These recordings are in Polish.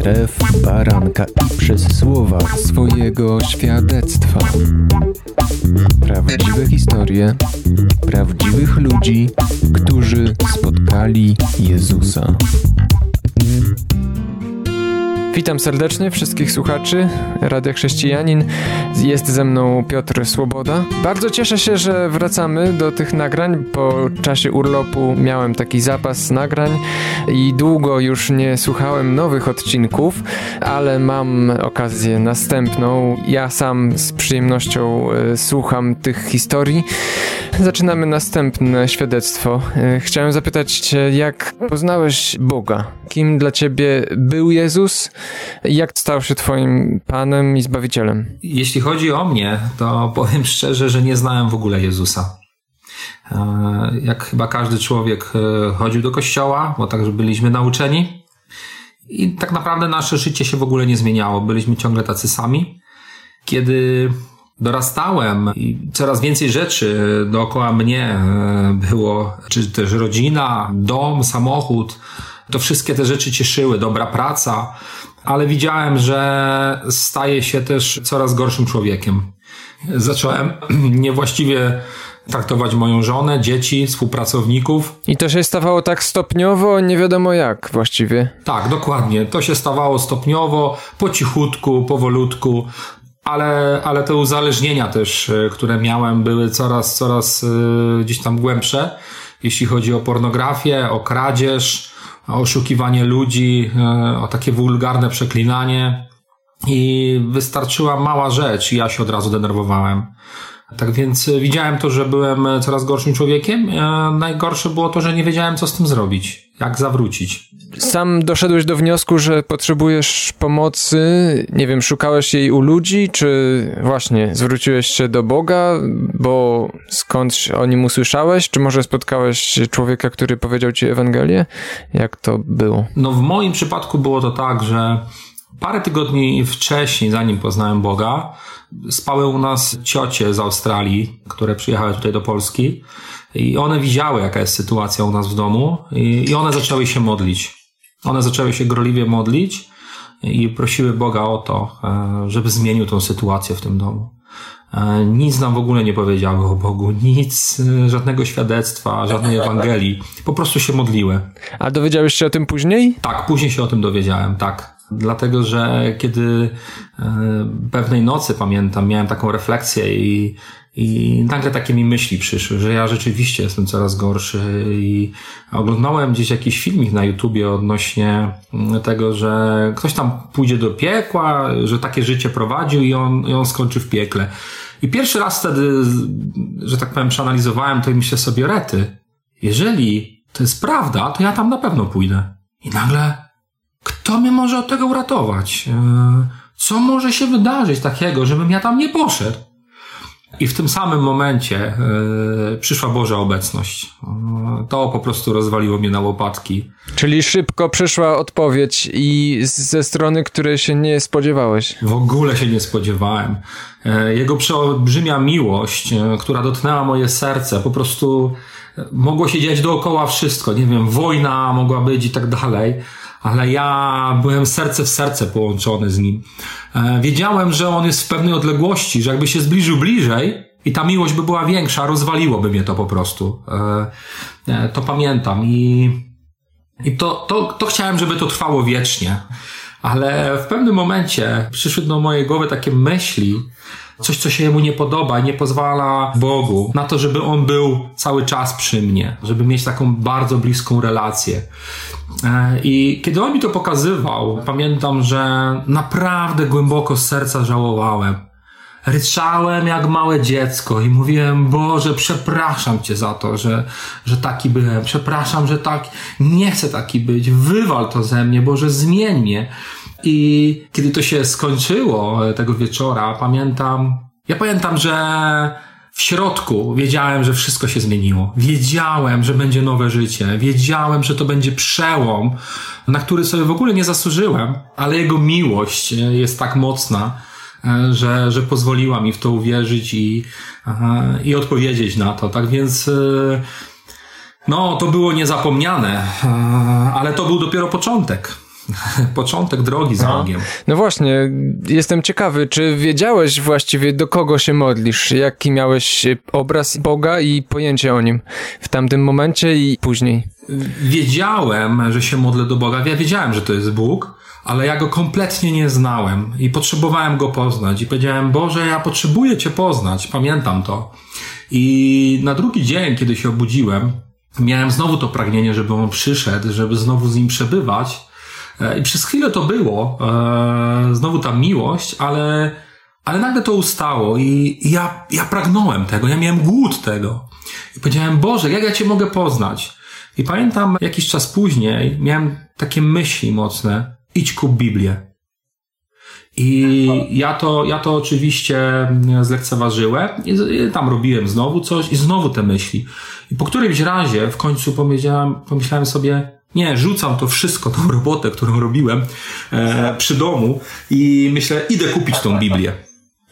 krew baranka i przez słowa swojego świadectwa. Prawdziwe historie prawdziwych ludzi, którzy spotkali Jezusa. Witam serdecznie wszystkich słuchaczy Radia Chrześcijanin. Jest ze mną Piotr Swoboda. Bardzo cieszę się, że wracamy do tych nagrań. Po czasie urlopu miałem taki zapas nagrań i długo już nie słuchałem nowych odcinków, ale mam okazję następną. Ja sam z przyjemnością e, słucham tych historii. Zaczynamy następne świadectwo. E, chciałem zapytać Cię, jak poznałeś Boga? Kim dla Ciebie był Jezus? Jak stał się Twoim Panem i Zbawicielem? Jeśli chodzi o mnie, to powiem szczerze, że nie znałem w ogóle Jezusa. E, jak chyba każdy człowiek e, chodził do kościoła, bo także byliśmy nauczeni. I tak naprawdę nasze życie się w ogóle nie zmieniało. Byliśmy ciągle tacy sami. Kiedy dorastałem i coraz więcej rzeczy dookoła mnie e, było, czy też rodzina, dom, samochód, to wszystkie te rzeczy cieszyły, dobra praca, ale widziałem, że staję się też coraz gorszym człowiekiem. Zacząłem niewłaściwie traktować moją żonę, dzieci, współpracowników. I to się stawało tak stopniowo, nie wiadomo jak właściwie. Tak, dokładnie. To się stawało stopniowo, po cichutku, powolutku. Ale, ale te uzależnienia też, e, które miałem, były coraz, coraz e, gdzieś tam głębsze, jeśli chodzi o pornografię, o kradzież, oszukiwanie ludzi, e, o takie wulgarne przeklinanie. I wystarczyła mała rzecz i ja się od razu denerwowałem. Tak więc widziałem to, że byłem coraz gorszym człowiekiem. Najgorsze było to, że nie wiedziałem, co z tym zrobić, jak zawrócić. Sam doszedłeś do wniosku, że potrzebujesz pomocy, nie wiem, szukałeś jej u ludzi, czy właśnie zwróciłeś się do Boga, bo skądś o nim usłyszałeś, czy może spotkałeś człowieka, który powiedział ci Ewangelię? Jak to było? No w moim przypadku było to tak, że parę tygodni wcześniej, zanim poznałem Boga, spały u nas ciocie z Australii, które przyjechały tutaj do Polski i one widziały, jaka jest sytuacja u nas w domu i one zaczęły się modlić. One zaczęły się gorliwie modlić i prosiły Boga o to, e, żeby zmienił tą sytuację w tym domu. E, nic nam w ogóle nie powiedziały o Bogu, nic, e, żadnego świadectwa, żadnej Ewangelii. Po prostu się modliły. A dowiedziałeś się o tym później? Tak, później się o tym dowiedziałem, tak. Dlatego, że kiedy pewnej nocy pamiętam, miałem taką refleksję i i nagle takie mi myśli przyszły, że ja rzeczywiście jestem coraz gorszy i oglądałem gdzieś jakiś filmik na YouTubie odnośnie tego, że ktoś tam pójdzie do piekła, że takie życie prowadził i on, i on skończy w piekle. I pierwszy raz wtedy, że tak powiem, przeanalizowałem to i myślę sobie, rety, jeżeli to jest prawda, to ja tam na pewno pójdę. I nagle, kto mnie może od tego uratować? E, co może się wydarzyć takiego, żebym ja tam nie poszedł? I w tym samym momencie yy, przyszła Boża obecność. To po prostu rozwaliło mnie na łopatki. Czyli szybko przyszła odpowiedź i ze strony, której się nie spodziewałeś. W ogóle się nie spodziewałem. Yy, jego przeolbrzymia miłość, yy, która dotknęła moje serce, po prostu mogło się dziać dookoła wszystko. Nie wiem, wojna mogła być i tak dalej ale ja byłem serce w serce połączony z nim. E, wiedziałem, że on jest w pewnej odległości, że jakby się zbliżył bliżej i ta miłość by była większa, rozwaliłoby mnie to po prostu. E, e, to pamiętam i, i to, to, to chciałem, żeby to trwało wiecznie. Ale w pewnym momencie przyszły do mojej głowy takie myśli, coś, co się jemu nie podoba, nie pozwala Bogu na to, żeby on był cały czas przy mnie, żeby mieć taką bardzo bliską relację. E, I kiedy on mi to pokazywał, pamiętam, że naprawdę głęboko z serca żałowałem. Ryczałem jak małe dziecko i mówiłem, Boże, przepraszam Cię za to, że, że taki byłem. Przepraszam, że tak, nie chcę taki być. Wywal to ze mnie, Boże, zmień mnie. I kiedy to się skończyło e, tego wieczora, pamiętam, ja pamiętam, że w środku wiedziałem, że wszystko się zmieniło. Wiedziałem, że będzie nowe życie. Wiedziałem, że to będzie przełom, na który sobie w ogóle nie zasłużyłem, ale jego miłość e, jest tak mocna, e, że, że pozwoliła mi w to uwierzyć i, i odpowiedzieć na to. Tak więc, no, to było niezapomniane, ale to był dopiero początek. początek drogi z Bogiem. No właśnie, jestem ciekawy, czy wiedziałeś właściwie do kogo się modlisz? Jaki miałeś obraz Boga i pojęcie o nim w tamtym momencie i później? Wiedziałem, że się modlę do Boga. Ja wiedziałem, że to jest Bóg, ale ja go kompletnie nie znałem i potrzebowałem go poznać. I powiedziałem, Boże, ja potrzebuję Cię poznać. Pamiętam to. I na drugi dzień, kiedy się obudziłem, miałem znowu to pragnienie, żeby on przyszedł, żeby znowu z nim przebywać. E, I przez chwilę to było, e, znowu ta miłość, ale, ale nagle to ustało i ja, ja pragnąłem tego, ja miałem głód tego. I powiedziałem, Boże, jak ja Cię mogę poznać? I pamiętam jakiś czas później miałem takie myśli mocne, idź kup Biblię. I ja to, ja to oczywiście zlekceważyłem i tam robiłem znowu coś i znowu te myśli. I po którymś razie w końcu pomyślałem, pomyślałem sobie, nie, rzucam to wszystko, tą robotę, którą robiłem e, przy domu i myślę, idę kupić tą Biblię.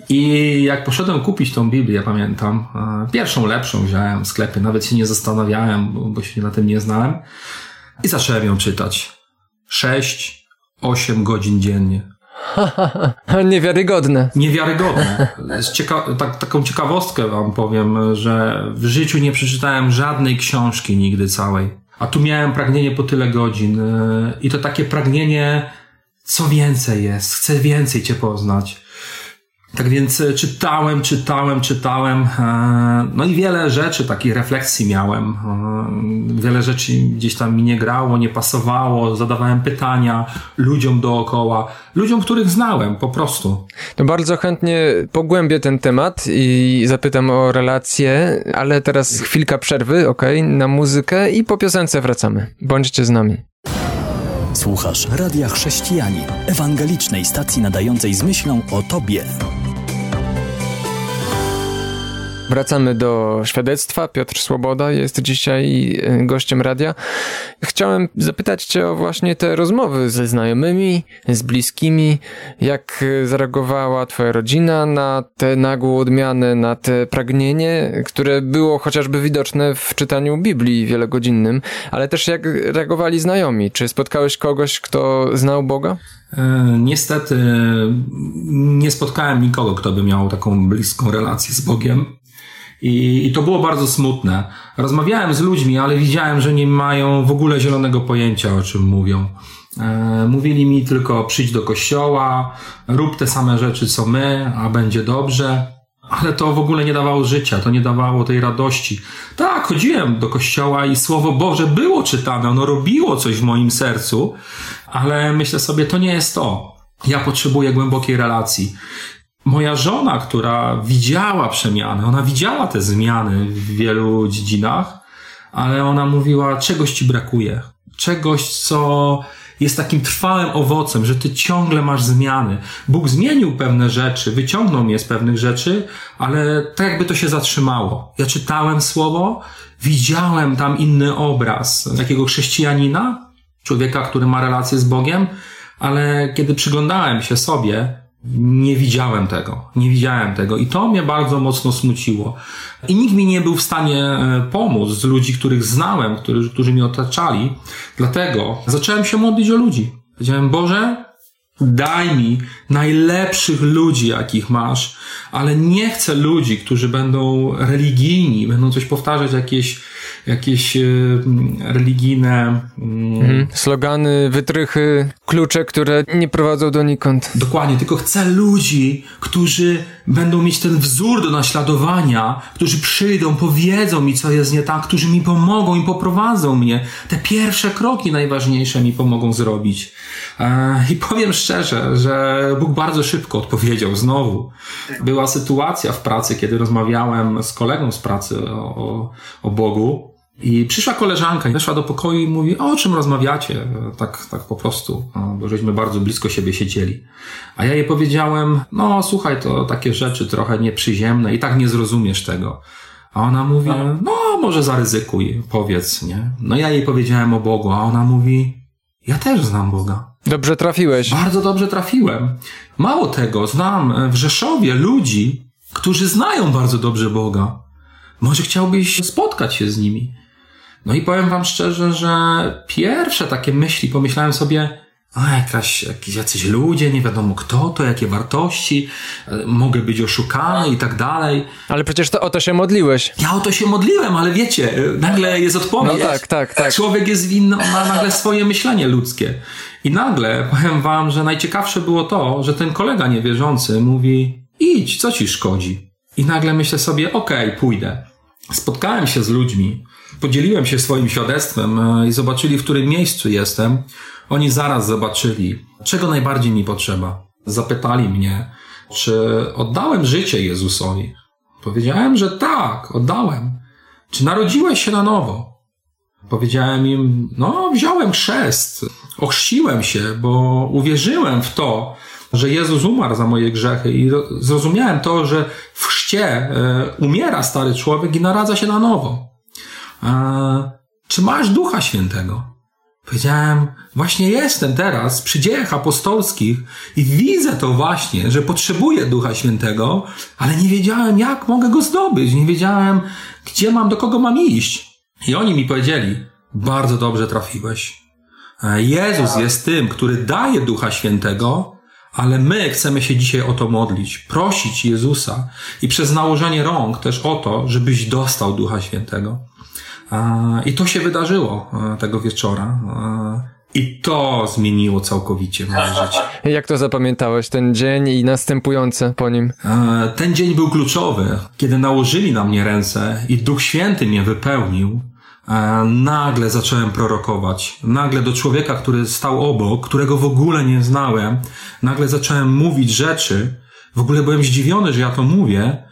I jak poszedłem kupić tą Biblię, pamiętam, e, pierwszą lepszą wziąłem w sklepie, nawet się nie zastanawiałem, bo, bo się na tym nie znałem i zacząłem ją czytać. Sześć, osiem godzin dziennie. Niewiarygodne. Niewiarygodne. Cieka tak, taką ciekawostkę wam powiem, że w życiu nie przeczytałem żadnej książki nigdy całej. A tu miałem pragnienie po tyle godzin. E, I to takie pragnienie, co więcej jest, chcę więcej Cię poznać. Tak więc e, czytałem, czytałem, czytałem. E, no i wiele rzeczy, takich refleksji miałem. E, wiele rzeczy gdzieś tam mi nie grało, nie pasowało. Zadawałem pytania ludziom dookoła, ludziom, których znałem po prostu. To bardzo chętnie pogłębię ten temat i zapytam o relacje, ale teraz chwilka przerwy, ok, na muzykę i po piosence wracamy. Bądźcie z nami. Słuchasz Radia Chrześcijani, ewangelicznej stacji nadającej z myślą o Tobie. Wracamy do świadectwa. Piotr Swoboda jest dzisiaj e, gościem radia. Chciałem zapytać Cię o właśnie te rozmowy ze znajomymi, z bliskimi. Jak zareagowała Twoja rodzina na te nagłą odmianę, na te pragnienie, które było chociażby widoczne w czytaniu Biblii wielogodzinnym, ale też jak reagowali znajomi? Czy spotkałeś kogoś, kto znał Boga? E, niestety nie spotkałem nikogo, kto by miał taką bliską relację z Bogiem. I, I to było bardzo smutne. Rozmawiałem z ludźmi, ale widziałem, że nie mają w ogóle zielonego pojęcia, o czym mówią. E, mówili mi tylko przyjdź do kościoła, rób te same rzeczy co my, a będzie dobrze. Ale to w ogóle nie dawało życia, to nie dawało tej radości. Tak, chodziłem do kościoła i Słowo Boże było czytane, ono robiło coś w moim sercu, ale myślę sobie, to nie jest to. Ja potrzebuję głębokiej relacji moja żona, która widziała przemiany, ona widziała te zmiany w wielu dziedzinach, ale ona mówiła, czegoś ci brakuje. Czegoś, co jest takim trwałym owocem, że ty ciągle masz zmiany. Bóg zmienił pewne rzeczy, wyciągnął mnie z pewnych rzeczy, ale tak jakby to się zatrzymało. Ja czytałem słowo, widziałem tam inny obraz takiego chrześcijanina, człowieka, który ma relację z Bogiem, ale kiedy przyglądałem się sobie, nie widziałem tego. Nie widziałem tego. I to mnie bardzo mocno smuciło. I nikt mi nie był w stanie e, pomóc z ludzi, których znałem, którzy, którzy mnie otaczali. Dlatego zacząłem się modlić o ludzi. Powiedziałem, Boże, daj mi najlepszych ludzi, jakich masz, ale nie chcę ludzi, którzy będą religijni, będą coś powtarzać, jakieś jakieś e, religijne mhm. slogany, wytrychy, klucze, które nie prowadzą donikąd. Dokładnie, tylko chcę ludzi, którzy będą mieć ten wzór do naśladowania, którzy przyjdą, powiedzą mi, co jest nie tak, którzy mi pomogą i poprowadzą mnie. Te pierwsze kroki najważniejsze mi pomogą zrobić. E, I powiem szczerze, że Bóg bardzo szybko odpowiedział znowu. Była sytuacja w pracy, kiedy rozmawiałem z kolegą z pracy o, o Bogu. I przyszła koleżanka, weszła do pokoju i mówi, o czym rozmawiacie? Tak, tak po prostu, no, bo żeśmy bardzo blisko siebie siedzieli. A ja jej powiedziałem, no słuchaj, to takie rzeczy trochę nieprzyziemne i tak nie zrozumiesz tego. A ona mówi, no może zaryzykuj, powiedz, nie? No ja jej powiedziałem o Bogu, a ona mówi, ja też znam Boga. Dobrze trafiłeś. Bardzo dobrze trafiłem. Mało tego, znam w Rzeszowie ludzi, którzy znają bardzo dobrze Boga. Może chciałbyś spotkać się z nimi. No i powiem wam szczerze, że pierwsze takie myśli pomyślałem sobie, a jakaś, jakiś, jacyś ludzie, nie wiadomo kto to, jakie wartości, e, mogę być oszukany i tak dalej. Ale przecież to o to się modliłeś. Ja o to się modliłem, ale wiecie, e, nagle jest odpowiedź. No tak, tak, tak. Człowiek jest winny, ma nagle swoje myślenie ludzkie. I nagle, powiem wam, że najciekawsze było to, że ten kolega niewierzący mówi, idź, co ci szkodzi? I nagle myślę sobie, okej, okay, pójdę. Spotkałem się z ludźmi, podzieliłem się swoim świadectwem e, i zobaczyli, w którym miejscu jestem. Oni zaraz zobaczyli, czego najbardziej mi potrzeba. Zapytali mnie, czy oddałem życie Jezusowi. Powiedziałem, że tak, oddałem. Czy narodziłeś się na nowo? Powiedziałem im, no, wziąłem chrzest, ochrzciłem się, bo uwierzyłem w to, że Jezus umarł za moje grzechy i zrozumiałem to, że w chrzcie e, umiera stary człowiek i naradza się na nowo. Czy masz Ducha Świętego? Powiedziałem, właśnie jestem teraz przy dziejach apostolskich i widzę to właśnie, że potrzebuję Ducha Świętego, ale nie wiedziałem, jak mogę go zdobyć. Nie wiedziałem, gdzie mam, do kogo mam iść. I oni mi powiedzieli, bardzo dobrze trafiłeś. E, Jezus jest tym, który daje Ducha Świętego, ale my chcemy się dzisiaj o to modlić, prosić Jezusa i przez nałożenie rąk też o to, żebyś dostał Ducha Świętego. I to się wydarzyło e, tego wieczora. E, I to zmieniło całkowicie moje życie. Jak to zapamiętałeś, ten dzień i następujące po nim? E, ten dzień był kluczowy. Kiedy nałożyli na mnie ręce i Duch Święty mnie wypełnił, nagle zacząłem prorokować. Nagle do człowieka, który stał obok, którego w ogóle nie znałem, nagle zacząłem mówić rzeczy. W ogóle byłem zdziwiony, że ja to mówię.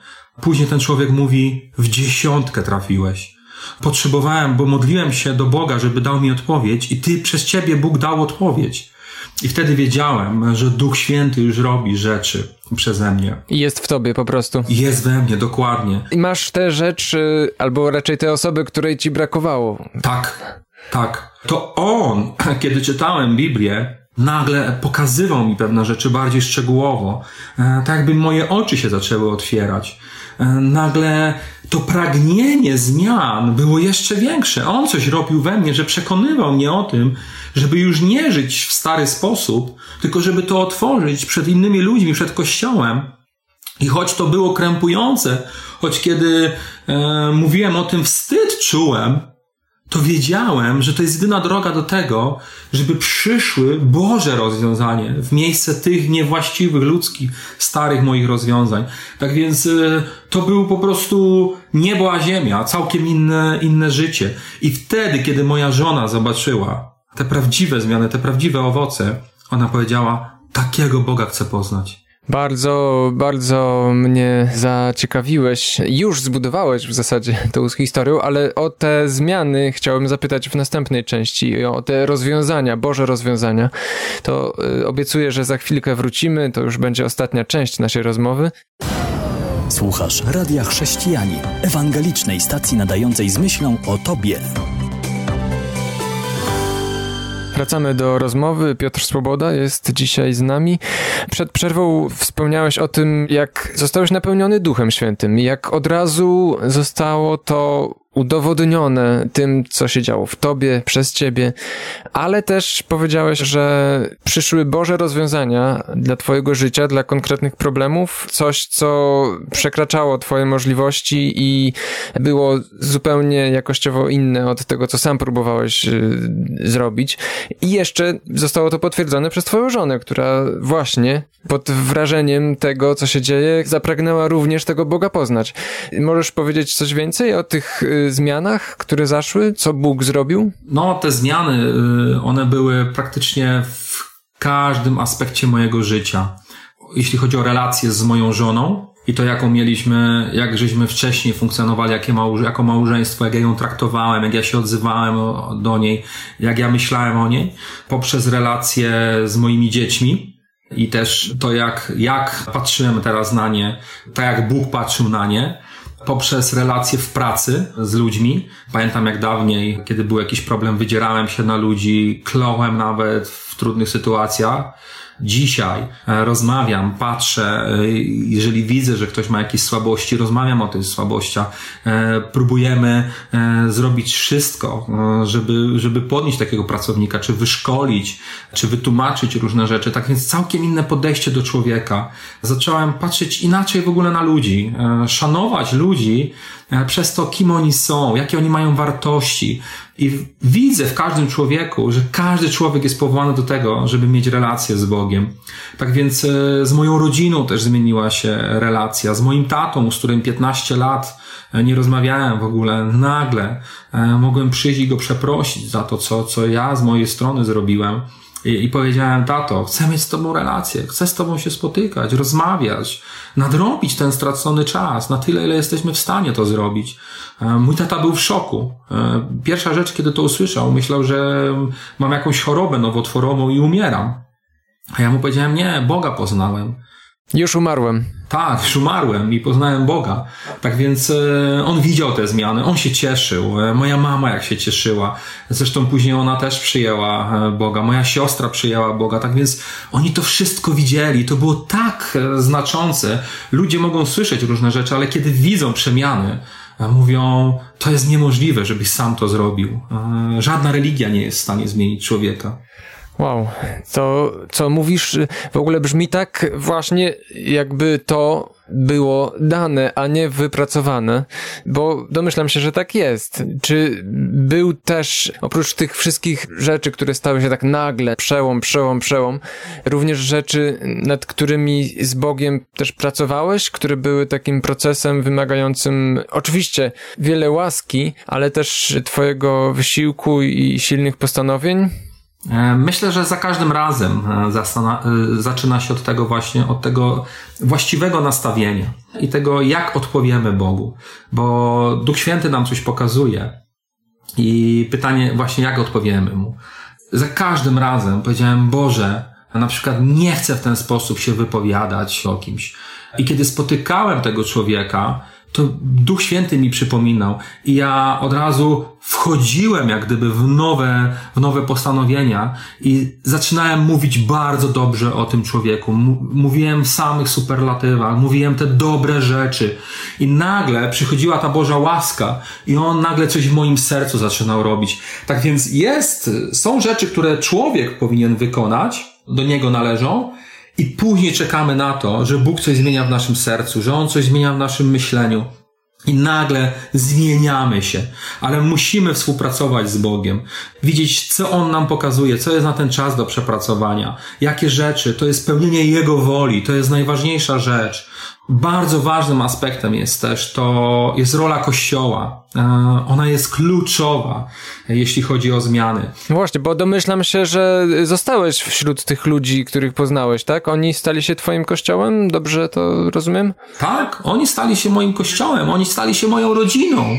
Później ten człowiek mówi, w dziesiątkę trafiłeś potrzebowałem, bo modliłem się do Boga, żeby dał mi odpowiedź i Ty przez Ciebie Bóg dał odpowiedź. I wtedy wiedziałem, że Duch Święty już robi rzeczy przeze mnie. Jest w tobie po prostu. Jest we mnie, dokładnie. I masz te rzeczy, albo raczej te osoby, której ci brakowało. Tak, tak. To on, kiedy czytałem Biblię, nagle pokazywał mi pewne rzeczy bardziej szczegółowo. E, tak jakby moje oczy się zaczęły otwierać. E, nagle to pragnienie zmian było jeszcze większe. On coś robił we mnie, że przekonywał mnie o tym, żeby już nie żyć w stary sposób, tylko żeby to otworzyć przed innymi ludźmi, przed Kościołem. I choć to było krępujące, choć kiedy e, mówiłem o tym, wstyd czułem, to wiedziałem, że to jest jedyna droga do tego, żeby przyszły Boże rozwiązanie w miejsce tych niewłaściwych, ludzkich, starych moich rozwiązań. Tak więc y, to był po prostu niebo a ziemia, całkiem inne, inne życie. I wtedy, kiedy moja żona zobaczyła te prawdziwe zmiany, te prawdziwe owoce, ona powiedziała, takiego Boga chcę poznać. Bardzo, bardzo mnie zaciekawiłeś. Już zbudowałeś w zasadzie tą historią, ale o te zmiany chciałem zapytać w następnej części, o te rozwiązania, Boże rozwiązania. To y, obiecuję, że za chwilkę wrócimy, to już będzie ostatnia część naszej rozmowy. Słuchasz Radia Chrześcijani, ewangelicznej stacji nadającej z myślą o Tobie. Wracamy do rozmowy. Piotr Swoboda jest dzisiaj z nami. Przed przerwą wspomniałeś o tym, jak zostałeś napełniony Duchem Świętym, jak od razu zostało to udowodnione tym, co się działo w tobie, przez ciebie, ale też powiedziałeś, że przyszły Boże rozwiązania dla twojego życia, dla konkretnych problemów, coś, co przekraczało twoje możliwości i było zupełnie jakościowo inne od tego, co sam próbowałeś y, zrobić. I jeszcze zostało to potwierdzone przez twoją żonę, która właśnie pod wrażeniem tego, co się dzieje, zapragnęła również tego Boga poznać. Możesz powiedzieć coś więcej o tych y, zmianach, które zaszły? Co Bóg zrobił? No, te zmiany, y, one były praktycznie w każdym aspekcie mojego życia. Jeśli chodzi o relacje z moją żoną i to, jaką mieliśmy, jak żeśmy wcześniej funkcjonowali jakie małże, jako małżeństwo, jak ja ją traktowałem, jak ja się odzywałem do niej, jak ja myślałem o niej, poprzez relacje z moimi dziećmi, i też to, jak, jak patrzyłem teraz na nie, tak jak Bóg patrzył na nie, poprzez relacje w pracy z ludźmi. Pamiętam jak dawniej, kiedy był jakiś problem, wydzierałem się na ludzi, klołem nawet w trudnych sytuacjach. Dzisiaj e, rozmawiam, patrzę, e, jeżeli widzę, że ktoś ma jakieś słabości, rozmawiam o tych słabościach, e, próbujemy zrobić wszystko, żeby, żeby podnieść takiego pracownika, czy wyszkolić, czy wytłumaczyć różne rzeczy. Tak więc całkiem inne podejście do człowieka. Zacząłem patrzeć inaczej w ogóle na ludzi, szanować ludzi, przez to, kim oni są, jakie oni mają wartości. I widzę w każdym człowieku, że każdy człowiek jest powołany do tego, żeby mieć relację z Bogiem. Tak więc e, z moją rodziną też zmieniła się relacja. Z moim tatą, z którym 15 lat e, nie rozmawiałem w ogóle, nagle e, mogłem przyjść i go przeprosić za to, co, co ja z mojej strony zrobiłem. I, I, powiedziałem, tato, chcę mieć z tobą relację, chcę z tobą się spotykać, rozmawiać, nadrobić ten stracony czas na tyle, ile jesteśmy w stanie to zrobić. E, mój tata był w szoku. E, pierwsza rzecz, kiedy to usłyszał, myślał, że mam jakąś chorobę nowotworową i umieram. A ja mu powiedziałem, nie, Boga poznałem. Już umarłem. Tak, już umarłem i poznałem Boga. Tak więc e, on widział te zmiany, on się cieszył. E, moja mama jak się cieszyła. Zresztą później ona też przyjęła e, Boga. Moja siostra przyjęła Boga. Tak więc oni to wszystko widzieli. To było tak znaczące. Ludzie mogą słyszeć różne rzeczy, ale kiedy widzą przemiany, mówią, to jest niemożliwe, żebyś sam to zrobił. Żadna religia nie jest w stanie zmienić człowieka. Wow, to co mówisz w ogóle brzmi tak właśnie, jakby to było dane, a nie wypracowane, bo domyślam się, że tak jest. Czy był też, oprócz tych wszystkich rzeczy, które stały się tak nagle, przełom, przełom, przełom, również rzeczy, nad którymi z Bogiem też pracowałeś, które były takim procesem wymagającym oczywiście wiele łaski, ale też twojego wysiłku i silnych postanowień? E, myślę, że za każdym razem e, e, zaczyna się od tego właśnie, od tego właściwego nastawienia i tego, jak odpowiemy Bogu, bo Duch Święty nam coś pokazuje i pytanie właśnie, jak odpowiemy Mu. Za każdym razem powiedziałem, Boże, na przykład nie chcę w ten sposób się wypowiadać o kimś. I kiedy spotykałem tego człowieka, to Duch Święty mi przypominał i ja od razu wchodziłem jak gdyby w nowe, w nowe postanowienia i zaczynałem mówić bardzo dobrze o tym człowieku. Mówiłem w samych superlatywach, mówiłem te dobre rzeczy i nagle przychodziła ta Boża łaska i on nagle coś w moim sercu zaczynał robić. Tak więc jest, są rzeczy, które człowiek powinien wykonać, do niego należą, i później czekamy na to, że Bóg coś zmienia w naszym sercu, że On coś zmienia w naszym myśleniu. I nagle zmieniamy się, ale musimy współpracować z Bogiem, widzieć, co On nam pokazuje, co jest na ten czas do przepracowania, jakie rzeczy, to jest pełnienie Jego woli, to jest najważniejsza rzecz. Bardzo ważnym aspektem jest też to, jest rola Kościoła. E, ona jest kluczowa, jeśli chodzi o zmiany. No właśnie, bo domyślam się, że zostałeś wśród tych ludzi, których poznałeś, tak? Oni stali się twoim kościołem? Dobrze to rozumiem? Tak, oni stali się moim kościołem, oni stali się moją rodziną.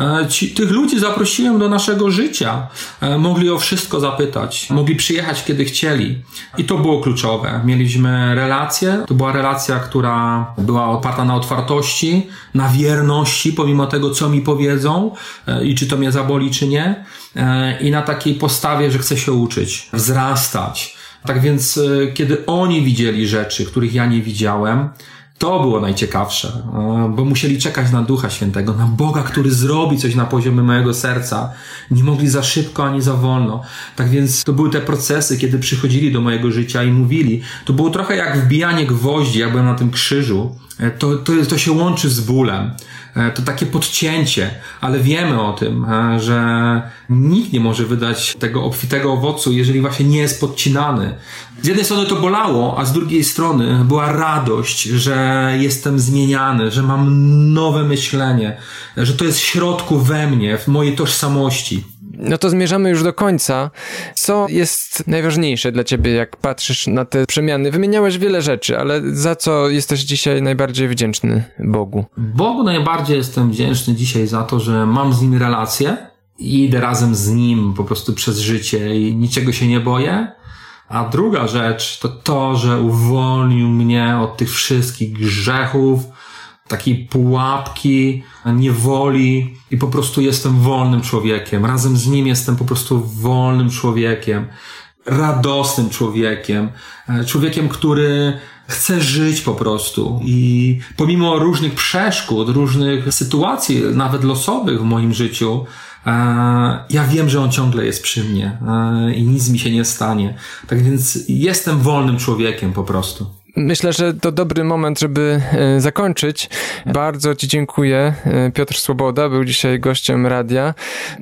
E, ci, tych ludzi zaprosiłem do naszego życia. E, mogli o wszystko zapytać. Mogli przyjechać, kiedy chcieli. I to było kluczowe. Mieliśmy relację. To była relacja, która była oparta na otwartości, na wierności, pomimo tego, co mi powiedzą e, i czy to mnie zaboli, czy nie. I na takiej postawie, że chcę się uczyć, wzrastać. Tak więc, kiedy oni widzieli rzeczy, których ja nie widziałem, to było najciekawsze, e, bo musieli czekać na Ducha Świętego, na Boga, który zrobi coś na poziomie mojego serca. Nie mogli za szybko ani za wolno. Tak więc to były te procesy, kiedy przychodzili do mojego życia i mówili. To było trochę jak wbijanie gwoździ, jak byłem na tym krzyżu. E, to, to, to się łączy z bólem. E, to takie podcięcie, ale wiemy o tym, że nikt nie może wydać tego obfitego owocu, jeżeli właśnie nie jest podcinany. Z jednej strony to bolało, a z drugiej strony była radość, że jestem zmieniany, że mam nowe myślenie, że to jest w środku we mnie, w mojej tożsamości. No to zmierzamy już do końca. Co jest najważniejsze dla ciebie, jak patrzysz na te przemiany? Wymieniałeś wiele rzeczy, ale za co jesteś dzisiaj najbardziej wdzięczny Bogu? Bogu najbardziej jestem wdzięczny dzisiaj za to, że mam z nim relację i idę razem z nim po prostu przez życie i niczego się nie boję a druga rzecz to to, że uwolnił mnie od tych wszystkich grzechów, takiej pułapki, niewoli i po prostu jestem wolnym człowiekiem. Razem z nim jestem po prostu wolnym człowiekiem. radosnym człowiekiem, e, człowiekiem, który chce żyć po prostu i pomimo różnych przeszkód, różnych sytuacji, nawet losowych w moim życiu, ja wiem, że on ciągle jest przy mnie e, i nic mi się nie stanie. Tak więc jestem wolnym człowiekiem po prostu. Myślę, że to dobry moment, żeby e, zakończyć. Bardzo Ci dziękuję. E, Piotr Swoboda był dzisiaj gościem radia.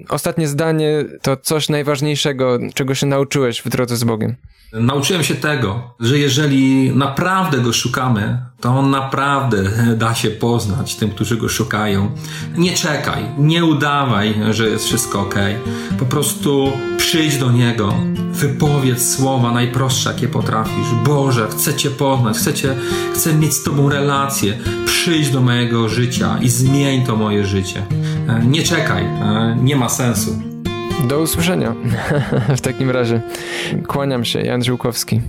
Ostatnie zdanie to coś najważniejszego, czego się nauczyłeś w drodze z Bogiem. Nauczyłem się tego, że jeżeli naprawdę go szukamy, to on naprawdę da się poznać tym, którzy go szukają. Nie czekaj, nie udawaj, że jest wszystko ok. Po prostu przyjdź do niego, wypowiedz słowa najprostsze, jakie potrafisz. Boże, chcę Cię poznać, chcę, cię, chcę mieć z Tobą relację. Przyjdź do mojego życia i zmień to moje życie. E, nie czekaj, e, nie ma sensu. Do usłyszenia w takim razie. Kłaniam się, Jan Żółkowski.